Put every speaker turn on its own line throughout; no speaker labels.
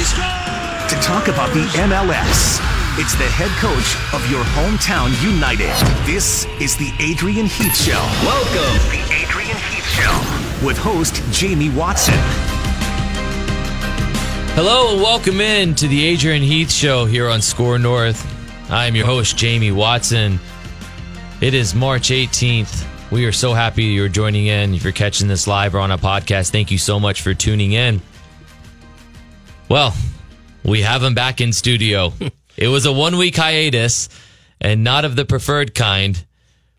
To talk about the MLS, it's the head coach of your hometown United. This is the Adrian Heath Show. Welcome, to the Adrian Heath Show, with host Jamie Watson.
Hello and welcome in to the Adrian Heath Show here on SKOR North. I am your host, Jamie Watson. It is March 18th. We are so happy you're joining in. If you're catching this live or on a podcast, thank you so much for tuning in. Well, we have him back in studio. it was a one week hiatus and not of the preferred kind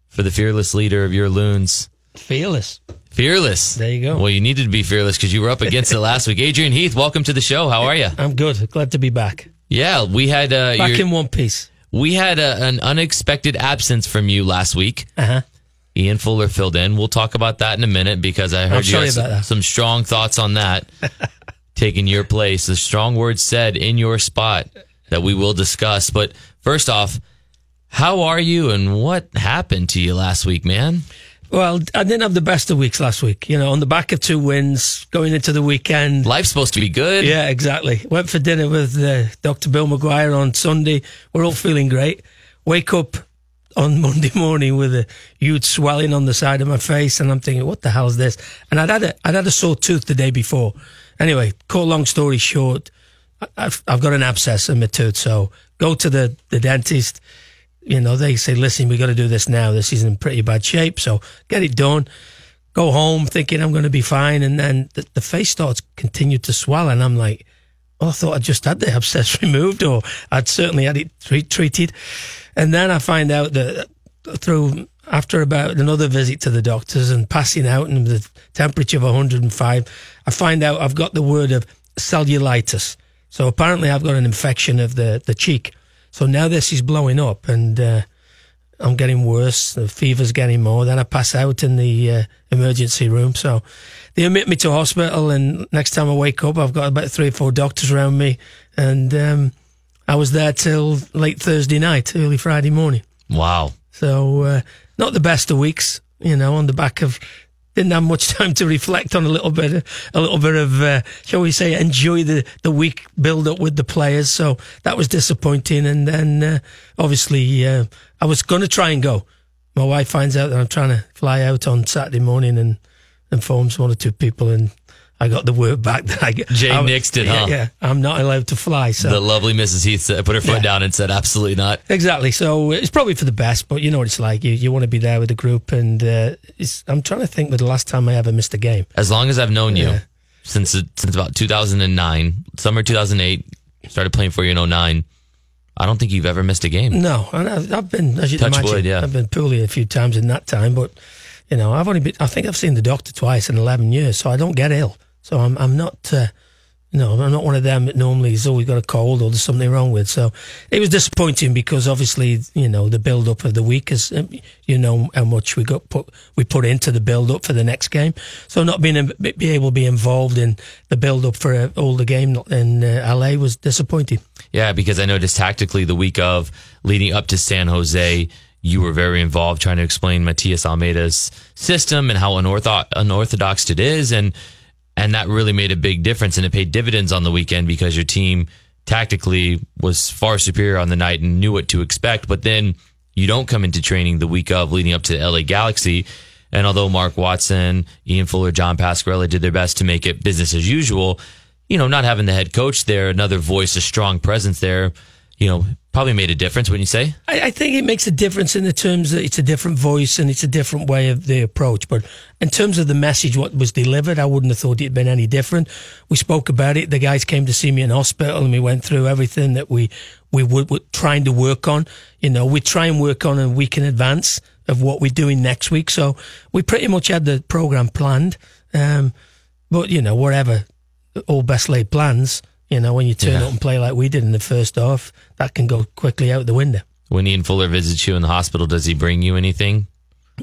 for the fearless leader of your loons.
Fearless.
Fearless.
There you go.
Well, you needed to be fearless because you were up against it last week. Adrian Heath, welcome to the show. How are you?
I'm good. Glad to be back.
Yeah, we had uh,
Back
your-
in one piece.
we had a, an unexpected absence from you last week.
Uh huh.
Ian Fuller filled in. We'll talk about that in a minute because I heard you had
about
some, some strong thoughts on that. taking your place, the strong words said in your spot that we will discuss. But first off, how are you and what happened to you last week, man?
Well, I didn't have the best of weeks last week. You know, on the back of two wins, going into the weekend.
Life's supposed to be good.
Yeah, exactly. Went for dinner with uh, Dr. Bill McGuire on Sunday. We're all feeling great. Wake up on Monday morning with a huge swelling on the side of my face, and I'm thinking, what the hell is this? And I'd had a, I'd had a sore tooth the day before. Anyway, cut long story short, I've, I've got an abscess in my tooth, so go to the, the dentist. You know, they say, listen, we got to do this now. This is in pretty bad shape, so get it done go home thinking I'm going to be fine, and then the, the face starts continue to swell, and I'm like, oh, I thought I just had the abscess removed, or I'd certainly had it treat, treated, and then I find out that through after about another visit to the doctors and passing out and the temperature of 105, I find out I've got the word of cellulitis. So apparently I've got an infection of the, the cheek. So now this is blowing up and uh, I'm getting worse. The fever's getting more. Then I pass out in the uh, emergency room. So they admit me to hospital, and next time I wake up, I've got about three or four doctors around me, and um, I was there till late Thursday night, early Friday morning.
Wow.
So uh, not the best of weeks, you know, on the back of. Didn't have much time to reflect on a little bit, a little bit of, uh, shall we say, enjoy the, the week build up with the players. So that was disappointing. And then, uh, obviously, uh, I was going to try and go. My wife finds out that I'm trying to fly out on Saturday morning and informs one or two people, and I got the word back that I get.
Jay
I,
nixed it,
yeah,
huh?
Yeah, I'm not allowed to fly. So
The lovely Mrs. Heath said- put her foot
Yeah.
down and said, absolutely not.
Exactly. So it's probably for the best, but you know what it's like. You you want to be there with the group, and uh, it's, I'm trying to think of the last time I ever missed a game.
As long as I've known you, since since about 2009, summer 2008, started playing for you in 09, I don't think you've ever missed a game.
No, and I've, I've been as you
Touch
imagine,
wood, yeah.
I've been poorly a few times in that time, but you know I've only been. I think I've seen the doctor twice in 11 years, so I don't get ill. So I'm I'm not. Uh, know, I'm not one of them that normally has always got a cold or there's something wrong with. So it was disappointing because obviously, you know, the build up of the week is, um, you know, how much we got put, we put into the build up for the next game. So not being, be able to be involved in the build up for uh, all the game in uh, LA was disappointing.
Yeah, because I noticed tactically the week of leading up to San Jose, you were very involved trying to explain Matias Almeyda's system and how unorthodox it is, and and that really made a big difference, and it paid dividends on the weekend because your team tactically was far superior on the night and knew what to expect. But then you don't come into training the week of leading up to the LA Galaxy. And although Mark Watson, Ian Fuller, John Pasquarelli did their best to make it business as usual, you know, not having the head coach there, another voice, a strong presence there, you know, probably made a difference, wouldn't you say?
I, I think it makes a difference in the terms that it's a different voice and it's a different way of the approach. But in terms of the message, what was delivered, I wouldn't have thought it'd been any different. We spoke about it. The guys came to see me in hospital and we went through everything that we, we would, were trying to work on. You know, we try and work on a week in advance of what we're doing next week. So we pretty much had the program planned. Um, but you know, whatever, all best laid plans, you know, when you turn
Yeah.
up and play like we did in the first half, that can go quickly out the window.
When Ian Fuller visits you in the hospital, does he bring you anything?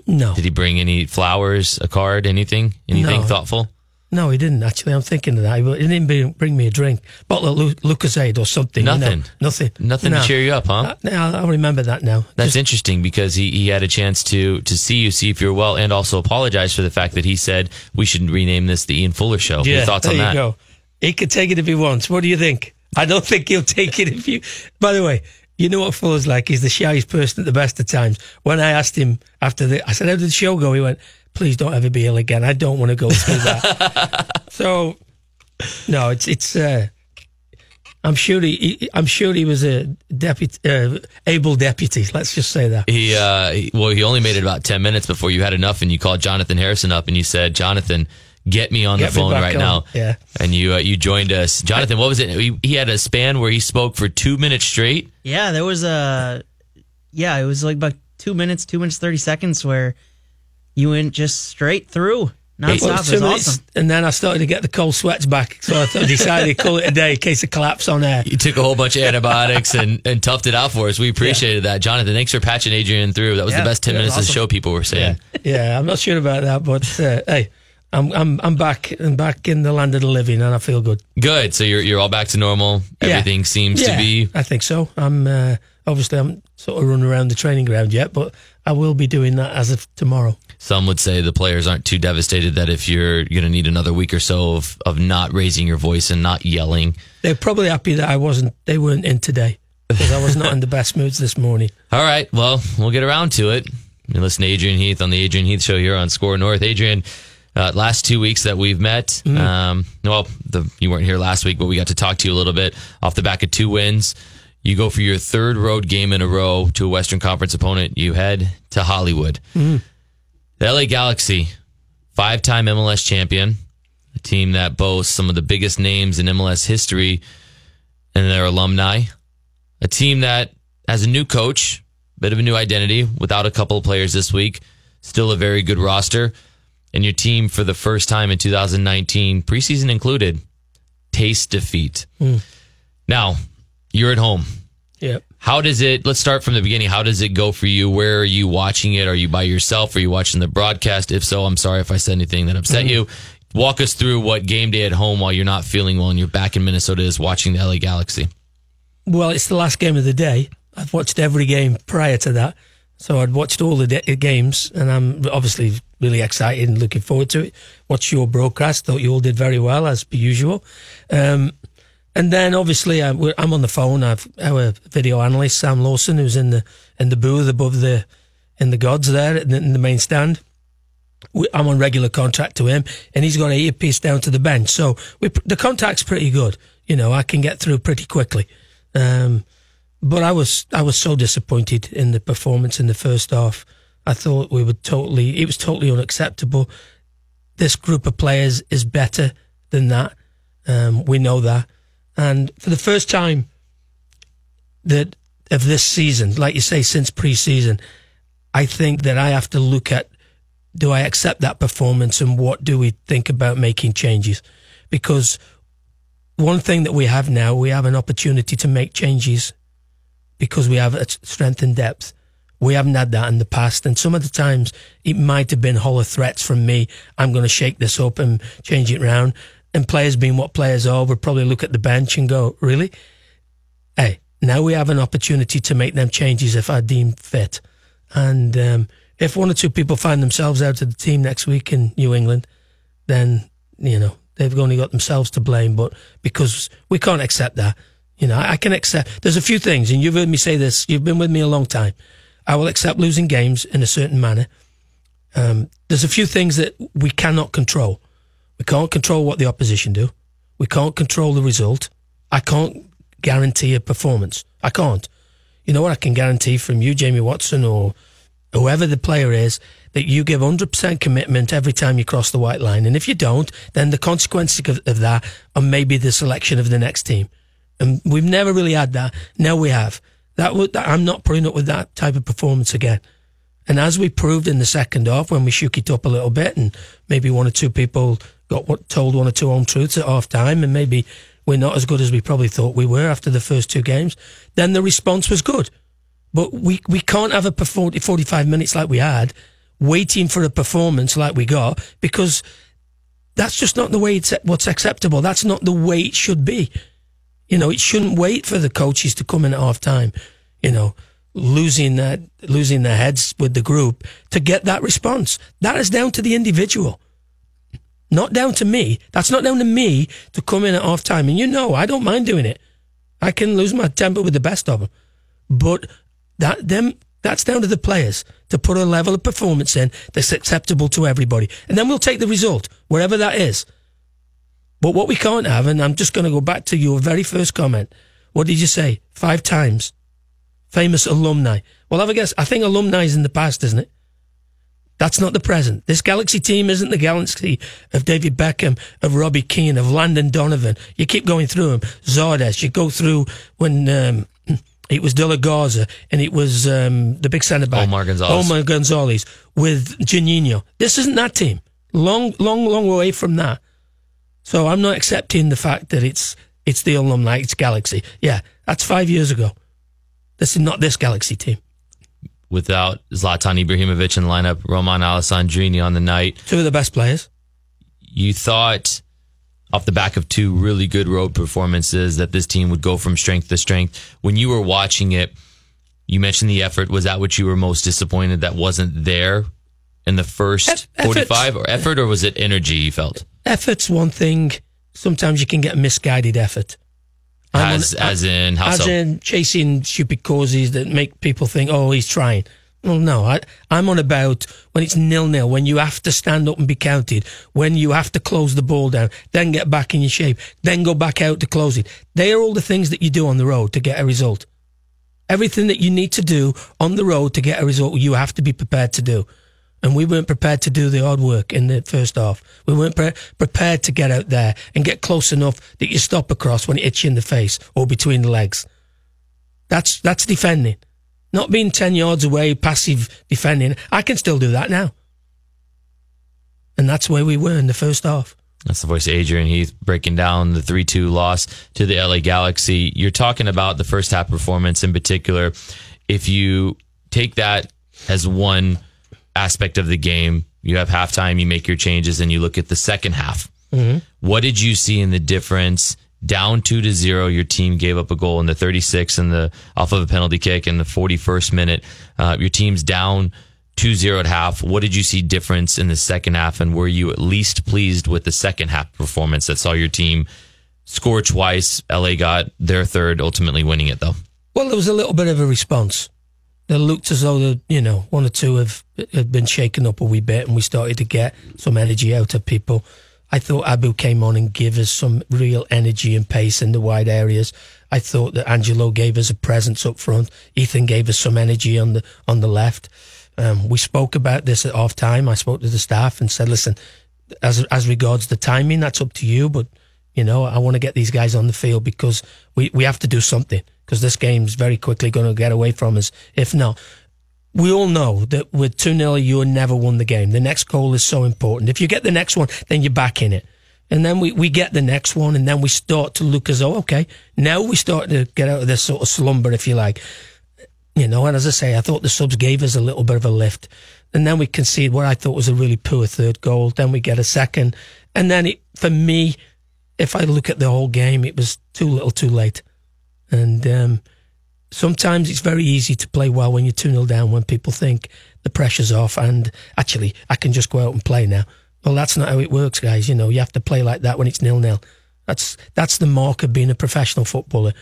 No,
Did he bring any flowers, a card, anything? Anything
No.
thoughtful?
no, he didn't actually. I'm thinking of that, he didn't bring, bring me a drink, bottle of Lu- Lucozade or something. you know.
Nothing.
nothing,
Nothing
No.
to cheer you up, huh?
Uh, no, I remember that now.
That's
Just-
interesting because he, he had a chance to to see you, see if you're well, and also apologize for the fact that he said we should rename this the Ian Fuller Show. Your thoughts on that?
you go. He could take it if he wants. What do you think? I don't think he'll take it if you. By the way, you know what Phil's like? He's the shyest person at the best of times. When I asked him after the, I said, "How did the show go?" He went, "Please don't ever be ill again. I don't want to go through that." so, no, it's it's. Uh, I'm sure he, I'm sure he was a deputy, uh, able deputy. Let's just say that.
He, uh, well, he only made it about 10 minutes before you had enough and you called Jonathan Harrison up and you said, Jonathan, get me on
Get
the phone right
on."
now.
Yeah.
And you, uh, you joined us. Jonathan, what was it? He, he had a span where he spoke for two minutes straight.
Yeah, there was a yeah, it was like about two minutes, two minutes thirty seconds where you went just straight through, nonstop.
Well,
it was
minutes,
awesome.
And then I started to get the cold sweats back, so I thought- decided to call it a day in case of collapse on air.
You took a whole bunch of antibiotics and, and toughed it out for us. We appreciated that. Jonathan, thanks for patching Adrian through. That was
Yeah,
the best 10
it was
minutes of the show, people were saying.
Yeah, I'm not sure about that, but uh, hey, I'm I'm I'm back and back in the land of the living, and I feel good.
Good. So you're, you're all back to normal.
Yeah.
Everything seems
yeah,
to be.
I think so. I'm uh, obviously I'm sort of running around the training ground yet, but I will be doing that as of tomorrow.
Some would say the players aren't too devastated that if you're going to need another week or so of, of not raising your voice and not yelling.
They're probably happy that I wasn't. They weren't in today because I was not in the best moods this morning.
All right. Well, we'll get around to it. You listen to Adrian Heath on the Adrian Heath Show here on SKOR North. Adrian, uh, last two weeks that we've met, um, well, the, you weren't here last week, but we got to talk to you a little bit off the back of two wins. You go for your third road game in a row to a Western Conference opponent. You head to Hollywood. The LA Galaxy, five time MLS champion, a team that boasts some of the biggest names in MLS history and their alumni. A team that has a new coach, bit of a new identity without a couple of players this week, still a very good roster. And your team, for the first time in 2019, preseason included, taste defeat. Hmm. Now, you're at home.
Yep.
How does it, let's start from the beginning. How does it go for you? Where are you watching it? Are you by yourself? Are you watching the broadcast? If so, I'm sorry if I said anything that upset hmm. you. Walk us through what game day at home while you're not feeling well and you're back in Minnesota is watching the LA Galaxy.
Well, it's the last game of the day. I've watched every game prior to that. So I'd watched all the de- games, and I'm obviously really excited and looking forward to it. Watched your broadcast. Thought you all did very well, as per usual. Um, and then obviously I'm, I'm on the phone. I've our video analyst Sam Lawson, who's in the in the booth above the in the gods there in the, in the main stand. We- I'm on regular contact to him, and he's got a earpiece down to the bench. So we, the contact's pretty good. You know, I can get through pretty quickly. Um, but I was I was so disappointed in the performance in the first half. I thought we were totally it was totally unacceptable. This group of players is better than that. Um, we know that, and for the first time that of this season, like you say, since pre-season, I think that I have to look at do I accept that performance and what do we think about making changes? Because one thing that we have now, we have an opportunity to make changes because we have a strength and depth. We haven't had that in the past, and some of the times it might have been hollow threats from me. I'm going to shake this up and change it round. And players being what players are, would probably look at the bench and go, "Really? Hey, now we have an opportunity to make them changes if I deem fit." And um, if one or two people find themselves out of the team next week in New England, then you know they've only got themselves to blame. But because we can't accept that, you know, I can accept. There's a few things, and you've heard me say this. You've been with me a long time. I will accept losing games in a certain manner. Um, there's a few things that we cannot control. We can't control what the opposition do. We can't control the result. I can't guarantee a performance. I can't. You know what I can guarantee from you, Jamie Watson, or whoever the player is, that you give 100% commitment every time you cross the white line. And if you don't, then the consequences of, of that are maybe the selection of the next team. And we've never really had that. Now we have. That, would, that I'm not putting up with that type of performance again. And as we proved in the second half, when we shook it up a little bit, and maybe one or two people got what, told one or two home truths at half time, and maybe we're not as good as we probably thought we were after the first two games, then the response was good. But we, we can't have a per- 40, 45 minutes like we had, waiting for a performance like we got, because that's just not the way it's what's acceptable. That's not the way it should be. You know, it shouldn't wait for the coaches to come in at half time, you know, losing that, losing their heads with the group to get that response. That is down to the individual. Not down to me. That's not down to me to come in at half time. And you know, I don't mind doing it. I can lose my temper with the best of them. But that them that's down to the players to put a level of performance in that's acceptable to everybody. And then we'll take the result, wherever that is. But what we can't have, and I'm just going to go back to your very first comment. What did you say? Five times. Famous alumni. Well, have a guess. I think alumni is in the past, isn't it? That's not the present. This Galaxy team isn't the Galaxy of David Beckham, of Robbie Keane, of Landon Donovan. You keep going through them. Zardes. You go through when um, it was De La Garza and it was um, the big centre back.
Omar Gonzalez.
Omar Gonzalez with Juninho. This isn't that team. Long, long, long way from that. So I'm not accepting the fact that it's it's the alumni, it's Galaxy. Yeah, that's five years ago. This is not this Galaxy team.
Without Zlatan Ibrahimovic in the lineup, Romain Alessandrini on the night.
Two of the best players.
You thought off the back of two really good road performances that this team would go from strength to strength. When you were watching it, you mentioned the effort. Was that what you were most disappointed that wasn't there in the first
Eff-
45 or effort or was it energy you felt?
Effort's one thing. Sometimes you can get a misguided effort. I'm
As,
on-
as in how
as
so?
in chasing stupid causes that make people think, oh, he's trying. Well, no, I, I'm on about when it's nil nil, when you have to stand up and be counted, when you have to close the ball down, then get back in your shape, then go back out to close it. They are all the things that you do on the road to get a result. Everything that you need to do on the road to get a result, you have to be prepared to do. And we weren't prepared to do the hard work in the first half. We weren't pre- prepared to get out there and get close enough that you stop across when it hits you in the face or between the legs. That's that's defending, not being ten yards away, passive defending. I can still do that now, and that's where we were in the first half.
That's the voice of Adrian Heath breaking down the 3 2 loss to the LA Galaxy. You're talking about the first half performance in particular. If you take that as one aspect of the game, you have halftime, you make your changes, and you look at the second half. What did you see in the difference? Down two to zero, your team gave up a goal in the 36th and the off of a penalty kick in the 41st minute. Uh, your team's down 2-0 at half. What did you see difference in the second half, and were you at least pleased with the second half performance that saw your team score twice? LA got their third, ultimately winning it though.
Well, there was a little bit of a response. It looked as though the, you know one or two have had been shaken up a wee bit, and we started to get some energy out of people. I thought Abu came on and gave us some real energy and pace in the wide areas. I thought that Angelo gave us a presence up front. Ethan gave us some energy on the on the left. Um, we spoke about this at half time. I spoke to the staff and said, "Listen, as as regards the timing, that's up to you, but you know, I want to get these guys on the field because we, we have to do something because this game's very quickly going to get away from us. If not, we all know that with 2 0, you never won the game. The next goal is so important. If you get the next one, then you're back in it. And then we, we get the next one, and then we start to look as though, okay, now we start to get out of this sort of slumber, if you like. You know, and as I say, I thought the subs gave us a little bit of a lift. And then we concede what I thought was a really poor third goal. Then we get a second. And then it, for me, if I look at the whole game, it was too little too late. And um, sometimes it's very easy to play well when you're 2 0 down when people think the pressure's off and actually I can just go out and play now. Well, that's not how it works, guys. You know, you have to play like that when it's nil nil. That's that's the mark of being a professional footballer.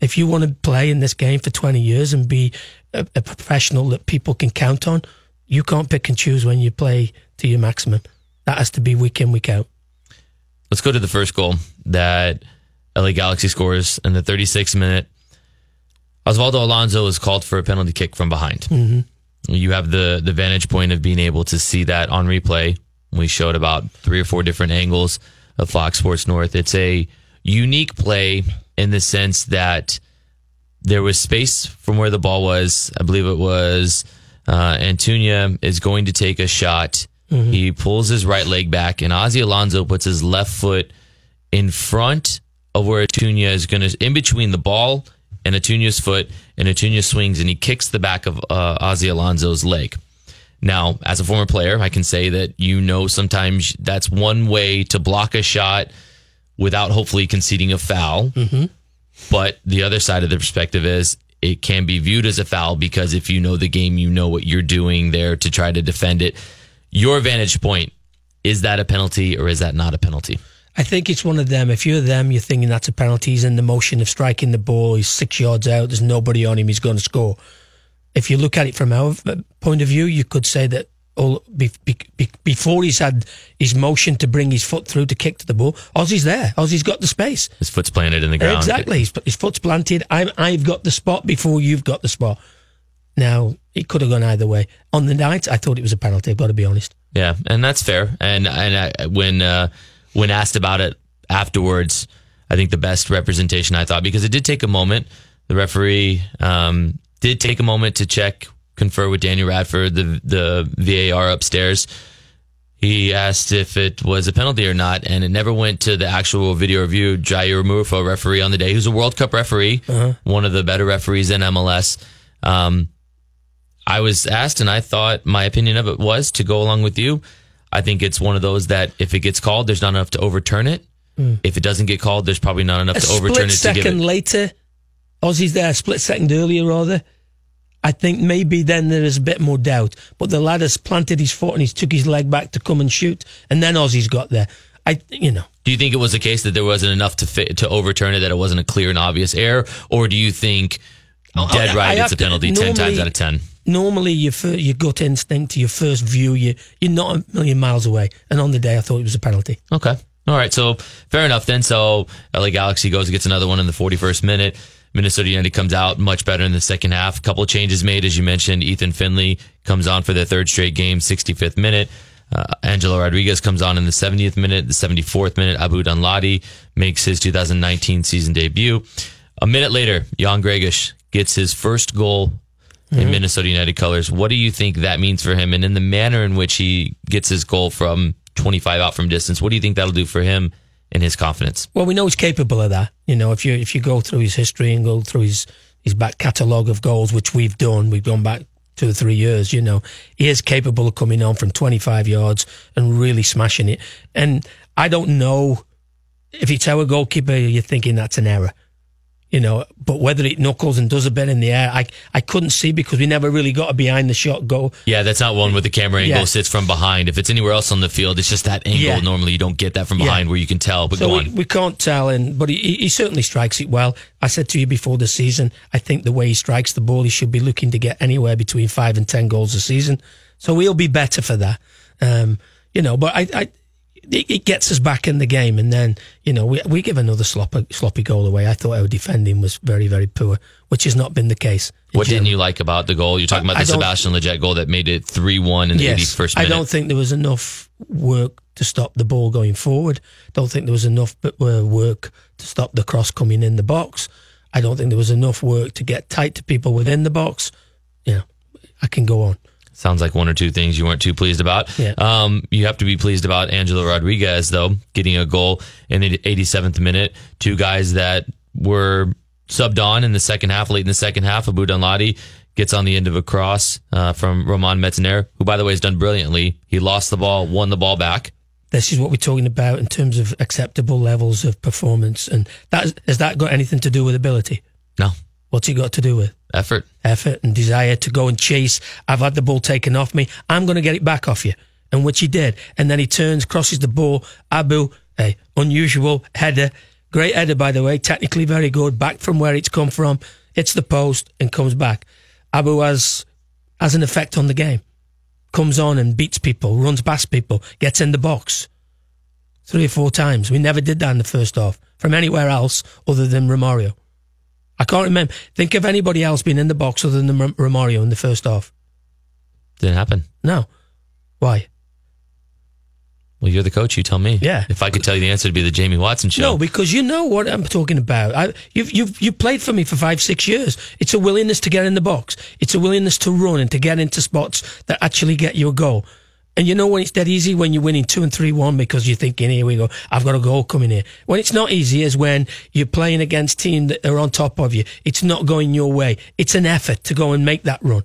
If you want to play in this game for 20 years and be a, a professional that people can count on, you can't pick and choose when you play to your maximum. That has to be week in, week out.
Let's go to the first goal that LA Galaxy scores in the 36th minute. Osvaldo Alonso is called for a penalty kick from behind. You have the the vantage point of being able to see that on replay. We showed about three or four different angles of Fox Sports North. It's a unique play in the sense that there was space from where the ball was. I believe it was uh, Antuna is going to take a shot. He pulls his right leg back, and Ozzy Alonso puts his left foot in front of where Antuna is going to, in between the ball and Antuna's foot, and Antuna swings and he kicks the back of uh, Ozzy Alonso's leg. Now, as a former player, I can say that you know sometimes that's one way to block a shot without hopefully conceding a foul. But the other side of the perspective is it can be viewed as a foul because if you know the game, you know what you're doing there to try to defend it. Your vantage point Is that a penalty or is that not a penalty?
I think it's one of them. If you're them, you're thinking that's a penalty. He's in the motion of striking the ball. He's six yards out. There's nobody on him. He's going to score. If you look at it from our point of view, you could say that all be, be, be, before he's had his motion to bring his foot through to kick to the ball, Ozzy's there. Ozzy's got the space.
His foot's planted in the ground.
Exactly. His, his foot's planted. I'm, I've got the spot before you've got the spot. Now, it could have gone either way. On the night, I thought it was a penalty, I've got to be honest.
Yeah, and that's fair. And and I, when uh, when asked about it afterwards, I think the best representation I thought because it did take a moment. The referee um, did take a moment to check, confer with Daniel Radford, the the VAR upstairs. He asked if it was a penalty or not, and it never went to the actual video review. Jair Marrufo, referee on the day, who's a World Cup referee, uh-huh. one of the better referees in MLS. Um, I was asked, and I thought my opinion of it was to go along with you. I think it's one of those that if it gets called, there's not enough to overturn it. Mm. If it doesn't get called, there's probably not enough
a
to overturn it.
Split second later, Ozzy's there. A split second earlier, rather. I think maybe then there is a bit more doubt. But the lad has planted his foot and he's took his leg back to come and shoot, and then Ozzy's got there. I, you know.
Do you think it was a case that there wasn't enough to fit, to overturn it, that it wasn't a clear and obvious error, or do you think oh, dead right it's a penalty to, ten times out of ten?
Normally your your gut instinct, to your first view, you you're not a million miles away. And on the day, I thought it was a penalty.
Okay, all right. So fair enough then. So LA Galaxy goes and gets another one in the 41st minute. Minnesota United comes out much better in the second half. A couple of changes made, as you mentioned. Ethan Finlay comes on for the third straight game, 65th minute. Uh, Angelo Rodriguez comes on in the 70th minute. The 74th minute, Abu Danladi makes his 2019 season debut. A minute later, Jan Gregus gets his first goal mm-hmm. in Minnesota United colors. What do you think that means for him? And in the manner in which he gets his goal from 25 out from distance, what do you think that'll do for him and his confidence?
Well, we know he's capable of that. You know, if you if you go through his history and go through his his back catalogue of goals, which we've done, we've gone back two or three years, you know, he is capable of coming on from 25 yards and really smashing it. And I don't know if it's our goalkeeper, you're thinking that's an error you know, but whether it knuckles and does a bit in the air, I I couldn't see because we never really got a behind the shot goal.
Yeah, that's not one where the camera angle yeah. sits from behind. If it's anywhere else on the field, it's just that angle. Yeah. Normally, you don't get that from behind yeah. where you can tell. But
so we, we, can't tell, and but he, he certainly strikes it well. I said to you before the season, I think the way he strikes the ball, he should be looking to get anywhere between five and ten goals a season. So we'll be better for that. Um, you know, but I, I it, gets us back in the game, and then you know we we give another sloppy sloppy goal away. I thought our defending was very very poor, which has not been the case.
What general. didn't you like about the goal? You're talking about the Sebastian Lletget goal that made it three one in the yes, 81st minute.
I don't think there was enough work to stop the ball going forward. Don't think there was enough uh, work to stop the cross coming in the box. I don't think there was enough work to get tight to people within the box. You know, I can go on.
Sounds like one or two things you weren't too pleased about.
Yeah.
Um, you have to be pleased about Angelo Rodriguez, though, getting a goal in the 87th minute. Two guys that were subbed on in the second half, late in the second half. Abu Danladi gets on the end of a cross uh, from Romain Metanire, who, by the way, has done brilliantly. He lost the ball, won the ball back.
This is what we're talking about in terms of acceptable levels of performance. And that, has that got anything to do with ability?
No.
What's it got to do with?
Effort.
Effort and desire to go and chase. I've had the ball taken off me. I'm going to get it back off you. And which he did. And then he turns, crosses the ball. Abu, a unusual header. Great header, by the way. Technically very good. Back from where it's come from. Hits the post and comes back. Abu has, has an effect on the game. Comes on and beats people, runs past people, gets in the box. Three or four times. We never did that in the first half from anywhere else other than Romario. I can't remember. Think of anybody else being in the box other than Romario in the first half.
Didn't happen.
No. Why?
Well, you're the coach. You tell me.
Yeah.
If I could tell you the answer, it'd be the Jamie Watson show.
No, because you know what I'm talking about. I, you've you've you played for me for five six years. It's a willingness to get in the box. It's a willingness to run and to get into spots that actually get you a goal. And you know when it's dead easy when you're winning two and three one because you're thinking, here we go, I've got a goal coming here. When it's not easy is when you're playing against teams that are on top of you. It's not going your way. It's an effort to go and make that run,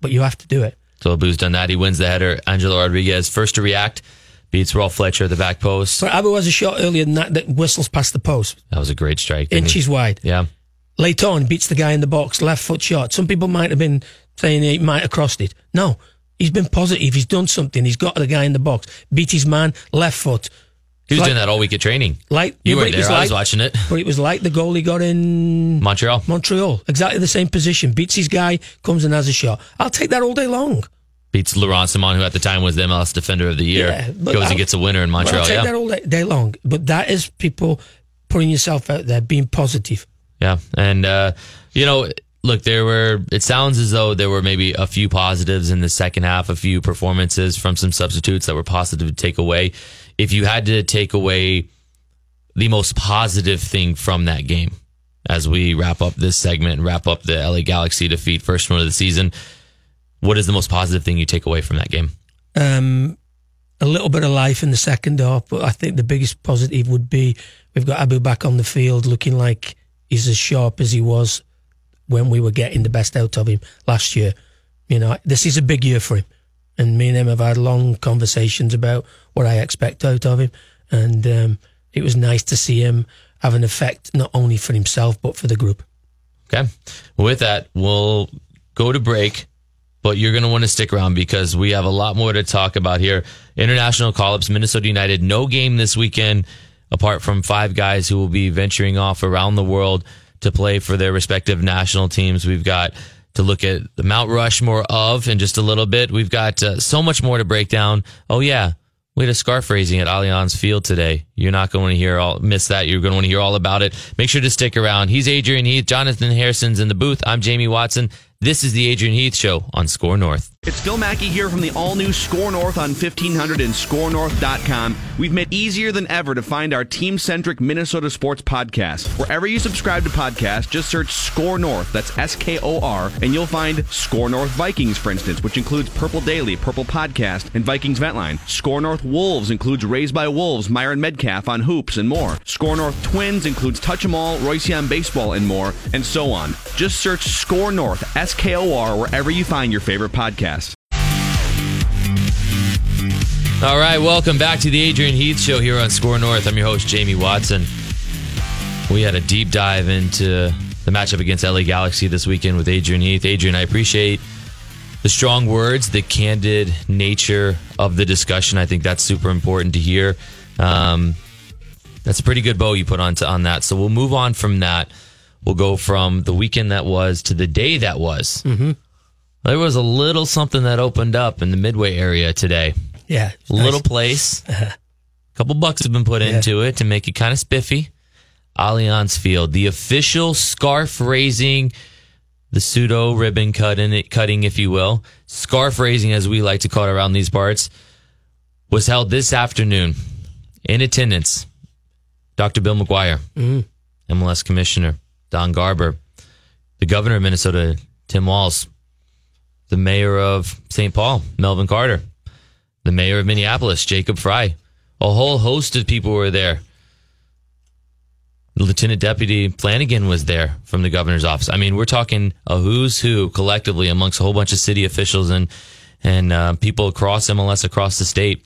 but you have to do it.
So Abu's done that. He wins the header. Angelo Rodriguez first to react. Beats Rolf Feltscher at the back post.
But Abu has a shot earlier than that that whistles past the post.
That was a great strike.
Inches
he?
wide.
Yeah.
Late on, beats the guy in the box, left foot shot. Some people might have been saying he might have crossed it. No, He's been positive. He's done something. He's got the guy in the box. Beat his man, left foot.
He was
Like-
doing that all week at training.
Like
You
yeah,
weren't there.
was
I was watching it.
But it was like the goal he got in
Montreal.
Montreal. Exactly the same position. Beats his guy, comes and has a shot. I'll take that all day long.
Beats Laurent Ciman, who at the time was the MLS Defender of the Year.
Yeah, but
Goes
I'll-
and gets a winner in Montreal.
I'll take
Yeah.
that all day, day long. But that is people putting yourself out there, being positive.
Yeah. And, uh, you know, look, there were, it sounds as though there were maybe a few positives in the second half, a few performances from some substitutes that were positive to take away. If you had to take away the most positive thing from that game as we wrap up this segment and wrap up the LA Galaxy defeat, first one of the season, what is the most positive thing you take away from that game?
Um, a little bit of life in the second half, but I think the biggest positive would be we've got Abu back on the field looking like he's as sharp as he was when we were getting the best out of him last year. You know, this is a big year for him. And me and him have had long conversations about what I expect out of him. And um, it was nice to see him have an effect not only for himself, but for the group.
Okay. With that, we'll go to break, but you're going to want to stick around because we have a lot more to talk about here. International call ups, Minnesota United, no game this weekend, apart from five guys who will be venturing off around the world to play for their respective national teams. We've got to look at the Mount Rushmore of in just a little bit. We've got uh, so much more to break down. Oh, yeah. We had a scarf raising at Allianz Field today. You're not going to hear all miss that. You're going to want to hear all about it. Make sure to stick around. He's Adrian Heath. Jonathan Harrison's in the booth. I'm Jamie Watson. This is the Adrian Heath Show on SKOR North.
It's Phil Mackey here from the all new SKOR North on 1500 and skornorth.com. We've made easier than ever to find our team centric Minnesota sports podcast. Wherever you subscribe to podcasts, just search SKOR North, that's S K O R, and you'll find SKOR North Vikings, for instance, which includes Purple Daily, Purple Podcast, and Vikings Ventline. SKOR North Wolves includes Raised by Wolves, Myron Medcalf on Hoops, and more. SKOR North Twins includes Touch 'em All, Royce Young Baseball, and more, and so on. Just search SKOR North, S K O R, wherever you find your favorite podcast.
All right, welcome back to the Adrian Heath Show here on SKOR North. I'm your host, Jamie Watson. We had a deep dive into the matchup against LA Galaxy this weekend with Adrian Heath. Adrian, I appreciate the strong words, the candid nature of the discussion. I think that's super important to hear. Um, that's a pretty good bow you put on to, on that. So we'll move on from that. We'll go from the weekend that was to the day that was. Mm-hmm. There was a little something that opened up in the Midway area today.
Yeah.
Little
nice.
place. A couple bucks have been put into it to make it kind of spiffy. Allianz Field, the official scarf raising, the pseudo ribbon cutting, cutting, if you will, scarf raising, as we like to call it around these parts, was held this afternoon. In attendance, Dr. Bill McGuire, MLS Commissioner Don Garber, the Governor of Minnesota Tim Walz, the Mayor of St. Paul Melvin Carter, the mayor of Minneapolis, Jacob Frey. A whole host of people were there. Lieutenant Deputy Flanagan was there from the governor's office. I mean, we're talking a who's who collectively amongst a whole bunch of city officials and and uh, people across MLS across the state.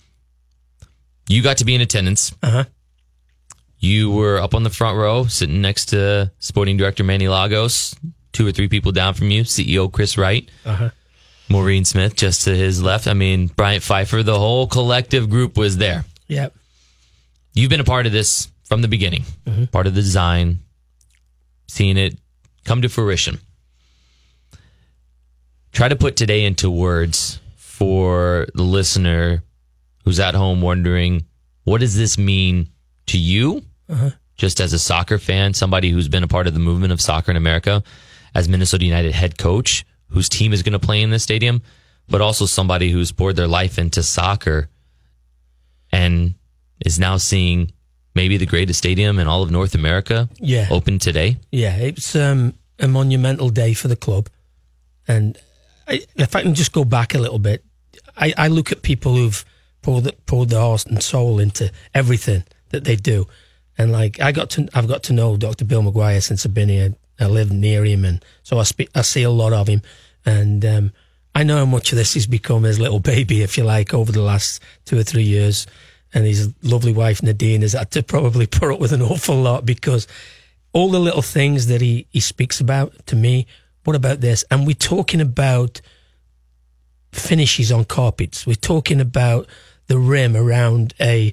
You got to be in attendance.
Uh-huh.
You were up on the front row, sitting next to Sporting Director Manny Lagos, two or three people down from you, CEO Chris Wright.
Uh-huh.
Maureen Smith just to his left. I mean, Bryant Pfeiffer, the whole collective group was there.
Yep.
You've been a part of this from the beginning, part of the design, seeing it come to fruition. Try to put today into words for the listener who's at home wondering what does this mean to you, just as a soccer fan, somebody who's been a part of the movement of soccer in America, as Minnesota United head coach, whose team is going to play in this stadium, but also somebody who's poured their life into soccer and is now seeing maybe the greatest stadium in all of North America
Yeah.
open today.
Yeah, it's um, a monumental day for the club. And I, if I can just go back a little bit, I, I look at people who've poured, the, poured their heart and soul into everything that they do. And like I got to, I've got to know Dr. Bill McGuire since I've been here. I live near him, and so I speak, I see a lot of him, and um, I know how much of this he's become his little baby, if you like, over the last two or three years. And his lovely wife Nadine has had to probably put up with an awful lot because all the little things that he, he speaks about to me. What about this? And we're talking about finishes on carpets. We're talking about the rim around a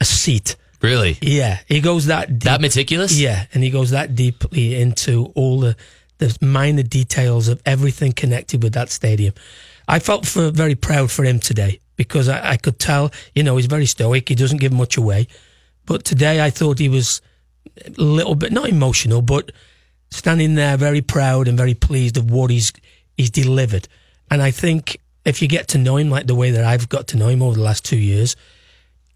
a seat.
Really?
Yeah, he goes that deep.
That meticulous?
Yeah, and he goes that deeply into all the the minor details of everything connected with that stadium. I felt for, very proud for him today because I, I could tell, you know, he's very stoic. He doesn't give much away. But today I thought he was a little bit, not emotional, but standing there very proud and very pleased of what he's, he's delivered. And I think if you get to know him like the way that I've got to know him over the last two years,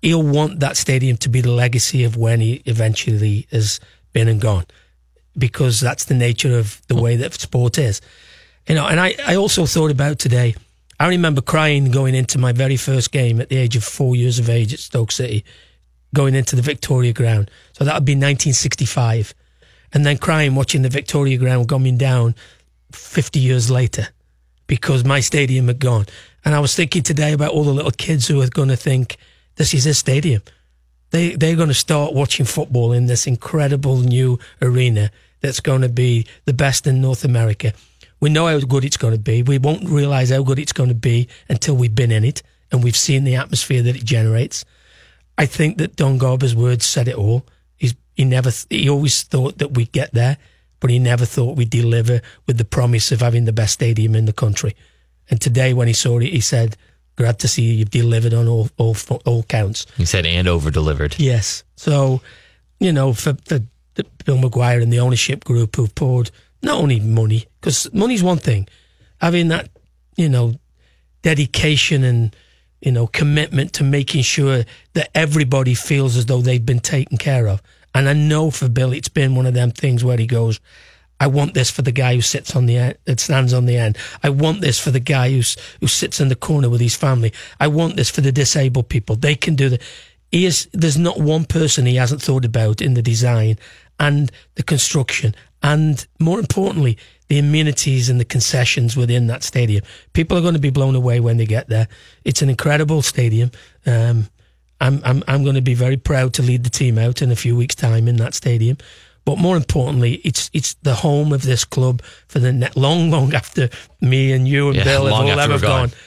he'll want that stadium to be the legacy of when he eventually has been and gone because that's the nature of the way that sport is. You know, and I, I also thought about today. I remember crying going into my very first game at the age of four years of age at Stoke City, going into the Victoria Ground. So that would be 1965. And then crying watching the Victoria Ground coming down 50 years later because my stadium had gone. And I was thinking today about all the little kids who are going to think, this is a stadium. They, they're going to start watching football in this incredible new arena that's going to be the best in North America. We know how good it's going to be. We won't realize how good it's going to be until we've been in it and we've seen the atmosphere that it generates. I think that Don Garber's words said it all. He's, he never, he always thought that we'd get there, but he never thought we'd deliver with the promise of having the best stadium in the country. And today, when he saw it, he said, "Glad to see you've delivered on all all all counts."
He said, and over delivered.
Yes. So, you know, for, for Bill McGuire and the ownership group who've poured not only money, because money's one thing, having that, you know, dedication and, you know, commitment to making sure that everybody feels as though they've been taken care of. And I know for Bill, it's been one of them things where he goes, I want this for the guy who sits on the end, that stands on the end. I want this for the guy who's, who sits in the corner with his family. I want this for the disabled people. They can do the, he is, there's not one person he hasn't thought about in the design and the construction and more importantly, the amenities and the concessions within that stadium. People are going to be blown away when they get there. It's an incredible stadium. Um, I'm, I'm, I'm going to be very proud to lead the team out in a few weeks' time in that stadium. But more importantly, it's it's the home of this club for the ne- long, long after me and you and
Yeah,
Bill have all ever
gone.
gone.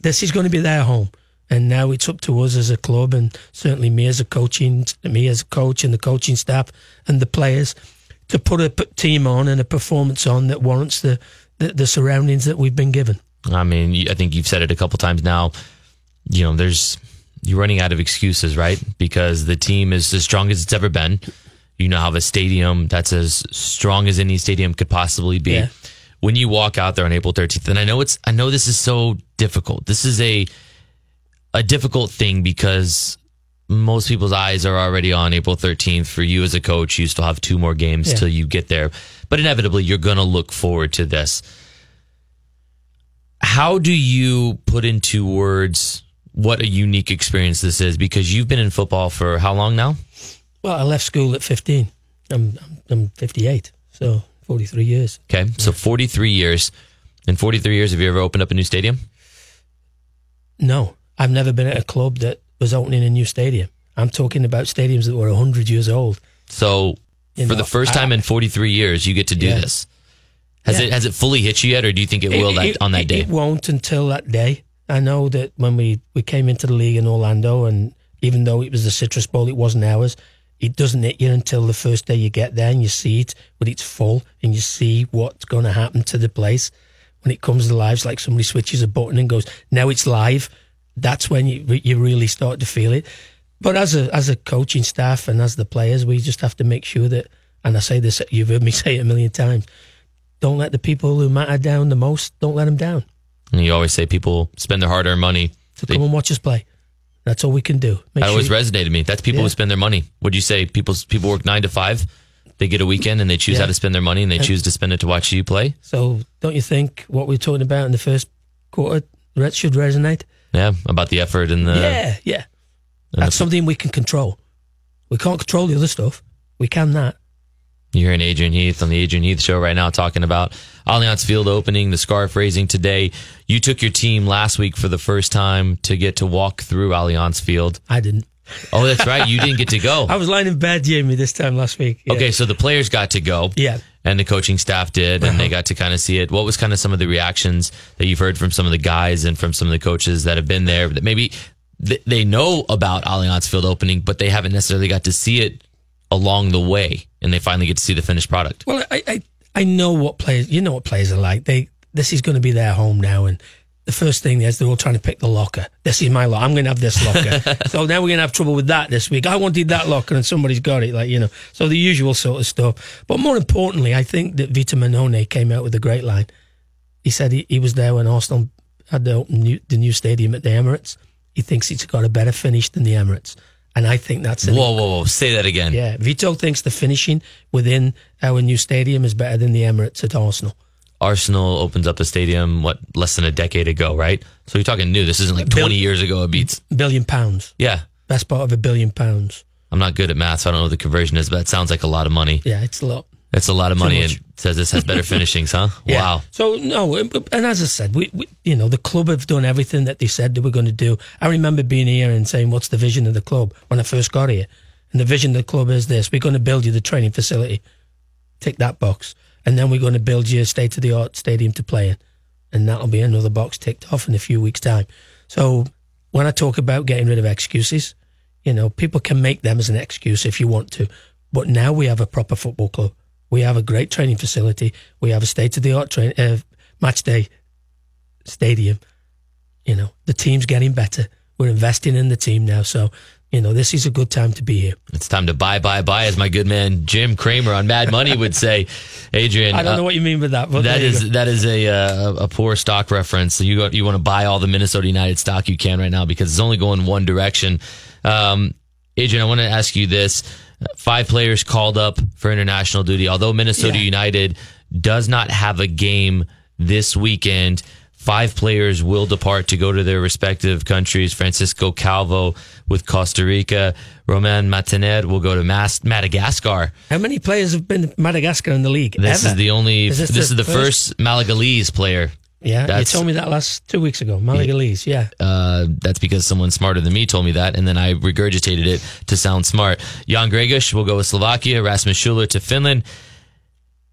This is going to be their home, and now it's up to us as a club, and certainly me as a coaching, me as a coach, and the coaching staff and the players to put a team on and a performance on that warrants the, the, the surroundings that we've been given.
I mean, I think you've said it a couple times now. You know, there's you're running out of excuses, right? Because the team is as strong as it's ever been. You now have a stadium that's as strong as any stadium could possibly be.
Yeah.
When you walk out there on April 13th, and I know it's I know this is so difficult. This is a a difficult thing because most people's eyes are already on April 13th. For you as a coach, you still have two more games
Yeah.
till you get there. But inevitably, you're going to look forward to this. How do you put into words what a unique experience this is? Because you've been in football for how long now?
Well, I left school at 15. I'm, I'm, I'm 58, so 43 years.
Okay. So 43 years. In 43 years, have you ever opened up a new stadium?
No, I've never been at a club that was opening a new stadium. I'm talking about stadiums that were 100 years old.
So
You
for
know,
the first time
I-
in 43 years, you get to do
Yeah.
this. Has
Yeah.
it has it fully hit you yet, or do you think it will that, on that day?
It won't until that day. I know that when we, we came into the league in Orlando, and even though it was the Citrus Bowl, it wasn't ours. It doesn't hit you until the first day you get there and you see it, but it's full and you see what's going to happen to the place when it comes to live. It's like somebody switches a button and goes, "Now it's live." That's when you you really start to feel it. But as a as a coaching staff and as the players, we just have to make sure that. And I say this, you've heard me say it a million times. Don't let the people who matter down the most. Don't let them down.
And you always say people spend their hard earned money.
So
They-
come and watch us play. That's all we can do. Make
that always
sure-
resonated with me. That's people
Yeah.
who spend their money. Would you say people people work nine to five? They get a weekend and they choose
Yeah.
how to spend their money and they choose to spend it to watch you play.
So don't you think what we're talking about in the first quarter that should resonate?
Yeah, about the effort and the
yeah, yeah.
and
That's
the-
something we can control. We can't control the other stuff. We can that.
You're hearing Adrian Heath on the Adrian Heath show right now talking about Allianz Field opening, the scarf raising today. You took your team last week for the first time to get to walk through Allianz Field.
I didn't.
Oh, that's right. You didn't get to go.
I was lying in bed, Jamie, this time last week. Yeah.
Okay, so the players got to go.
Yeah.
and the coaching staff did, and
Uh-huh.
they got to kind of see it. What was kind of some of the reactions that you've heard from some of the guys and from some of the coaches that have been there that maybe th- they know about Allianz Field opening, but they haven't necessarily got to see it along the way, and they finally get to see the finished product.
Well, I, I, I know what players, you know what players are like. They, this is going to be their home now. And the first thing is they're all trying to pick the locker. This is my locker. I'm going to have this locker. so now we're going to have trouble with that this week. I wanted that locker and somebody's got it. Like, you know, so the usual sort of stuff. But more importantly, I think that Vito Mannone came out with a great line. He said he, he was there when Arsenal had the, open new, the new stadium at the Emirates. He thinks it's got a better finish than the Emirates. And I think that's an
Whoa, whoa, whoa! Say that again.
yeah, Vito thinks the finishing within our new stadium is better than the Emirates at Arsenal.
Arsenal opens up a stadium what less than a decade ago, right? So you're talking new. This isn't like
Bill-
20 years ago. It beats.
Billion pounds.
Yeah,
Best part of a billion pounds.
I'm not good at math, so I don't know what the conversion is, but it sounds like a lot of money.
Yeah, it's a lot.
That's a lot of money,
much.
and says this has better finishings, huh?
Yeah.
Wow.
So no, and as I said, we, we you know the club have done everything that they said they were going to do. I remember being here and saying, "What's the vision of the club?" When I first got here, and the vision of the club is this: we're going to build you the training facility, tick that box, and then we're going to build you a state of the art stadium to play in, and that'll be another box ticked off in a few weeks' time. So when I talk about getting rid of excuses, you know, people can make them as an excuse if you want to, but now we have a proper football club. We have a great training facility. We have a state of the art train uh, match day stadium. You know, the team's getting better. We're investing in the team now, so you know this is a good time to be here.
It's time to buy, buy, buy, as my good man Jim Cramer on Mad Money would say. Adrian,
I don't
uh,
know what you mean by that, but
that is that is a uh, a poor stock reference. So you got, you want to buy all the Minnesota United stock you can right now because it's only going one direction. Um, Adrian, I want to ask you this: five players called up for international duty. Although Minnesota
Yeah.
United does not have a game this weekend, five players will depart to go to their respective countries. Francisco Calvo with Costa Rica, Romain Métanire will go to Mas- Madagascar.
How many players have been Madagascar in the league?
This
Ever?
is the only.
Is
This,
this
is
the
the first, Malagalese player.
yeah.
that's-
You told me that last two weeks ago. Malagalese, yeah.
Uh, that's because someone smarter than me told me that, and then I regurgitated it to sound smart. Ján Greguš will go with Slovakia. Rasmus Schüller to Finland,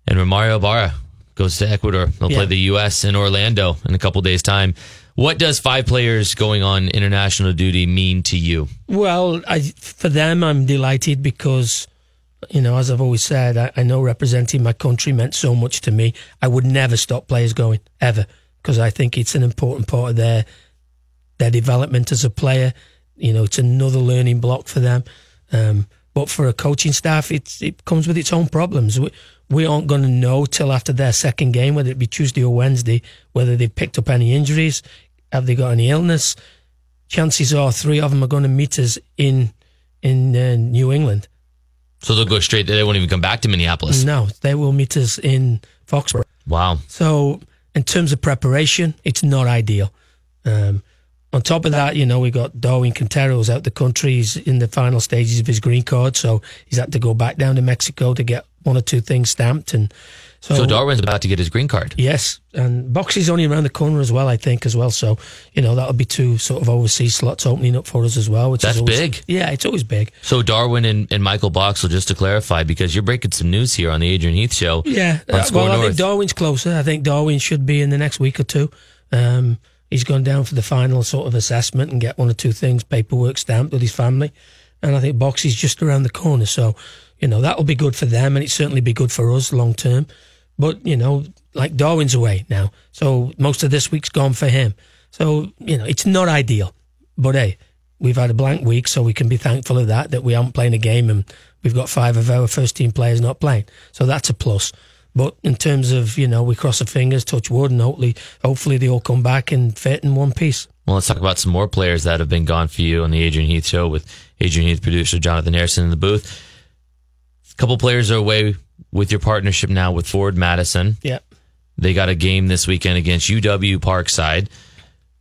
and Romario Ibarra goes to Ecuador. They'll play the U.S. in Orlando in a couple days' time. What does five players going on international duty mean to you?
Well, I, for them, I'm delighted because, you know, as I've always said, I, I know representing my country meant so much to me. I would never stop players going ever because I think it's an important part of their their development as a player. You know, it's another learning block for them. Um, but for a coaching staff, it's it comes with its own problems. We, we aren't going to know till after their second game, whether it be Tuesday or Wednesday, whether they've picked up any injuries, have they got any illness. Chances are three of them are going to meet us in in uh, New England.
So they'll go straight. there. They won't even come back to Minneapolis.
No, they will meet us in Foxborough.
Wow.
So, in terms of preparation, it's not ideal. Um, on top of that, you know, we got Darwin Quintero's out the country. He's in the final stages of his green card, so he's had to go back down to Mexico to get one or two things stamped. And so,
So Darwin's about to get his green card.
yes, and Boxy's only around the corner as well, I think, as well. So, you know, that'll be two sort of overseas slots opening up for us as well. Which
That's
is always,
big.
Yeah, it's always big.
So Darwin and, and Michael Boxall, just to clarify, because you're breaking some news here on the Adrian Heath show.
Yeah. Uh, well, I think Darwin's closer. I think Darwin should be in the next week or two. Um, he's gone down for the final sort of assessment and get one or two things, paperwork stamped with his family. And I think Boxy's just around the corner. So, you know, that'll be good for them and it certainly be good for us long term. But, you know, like Darwin's away now. So most of this week's gone for him. So, you know, it's not ideal. But hey, we've had a blank week, so we can be thankful of that, that we aren't playing a game and we've got five of our first team players not playing. So that's a plus. But in terms of, you know, we cross our fingers, touch wood, and hopefully, hopefully they all come back and fit in one piece.
Well, let's talk about some more players that have been gone for you on the Adrian Heath show with Adrian Heath producer Jonathan Harrison in the booth. A couple players are away with your partnership now with Forward Madison.
Yep.
They got a game this weekend against UW Parkside,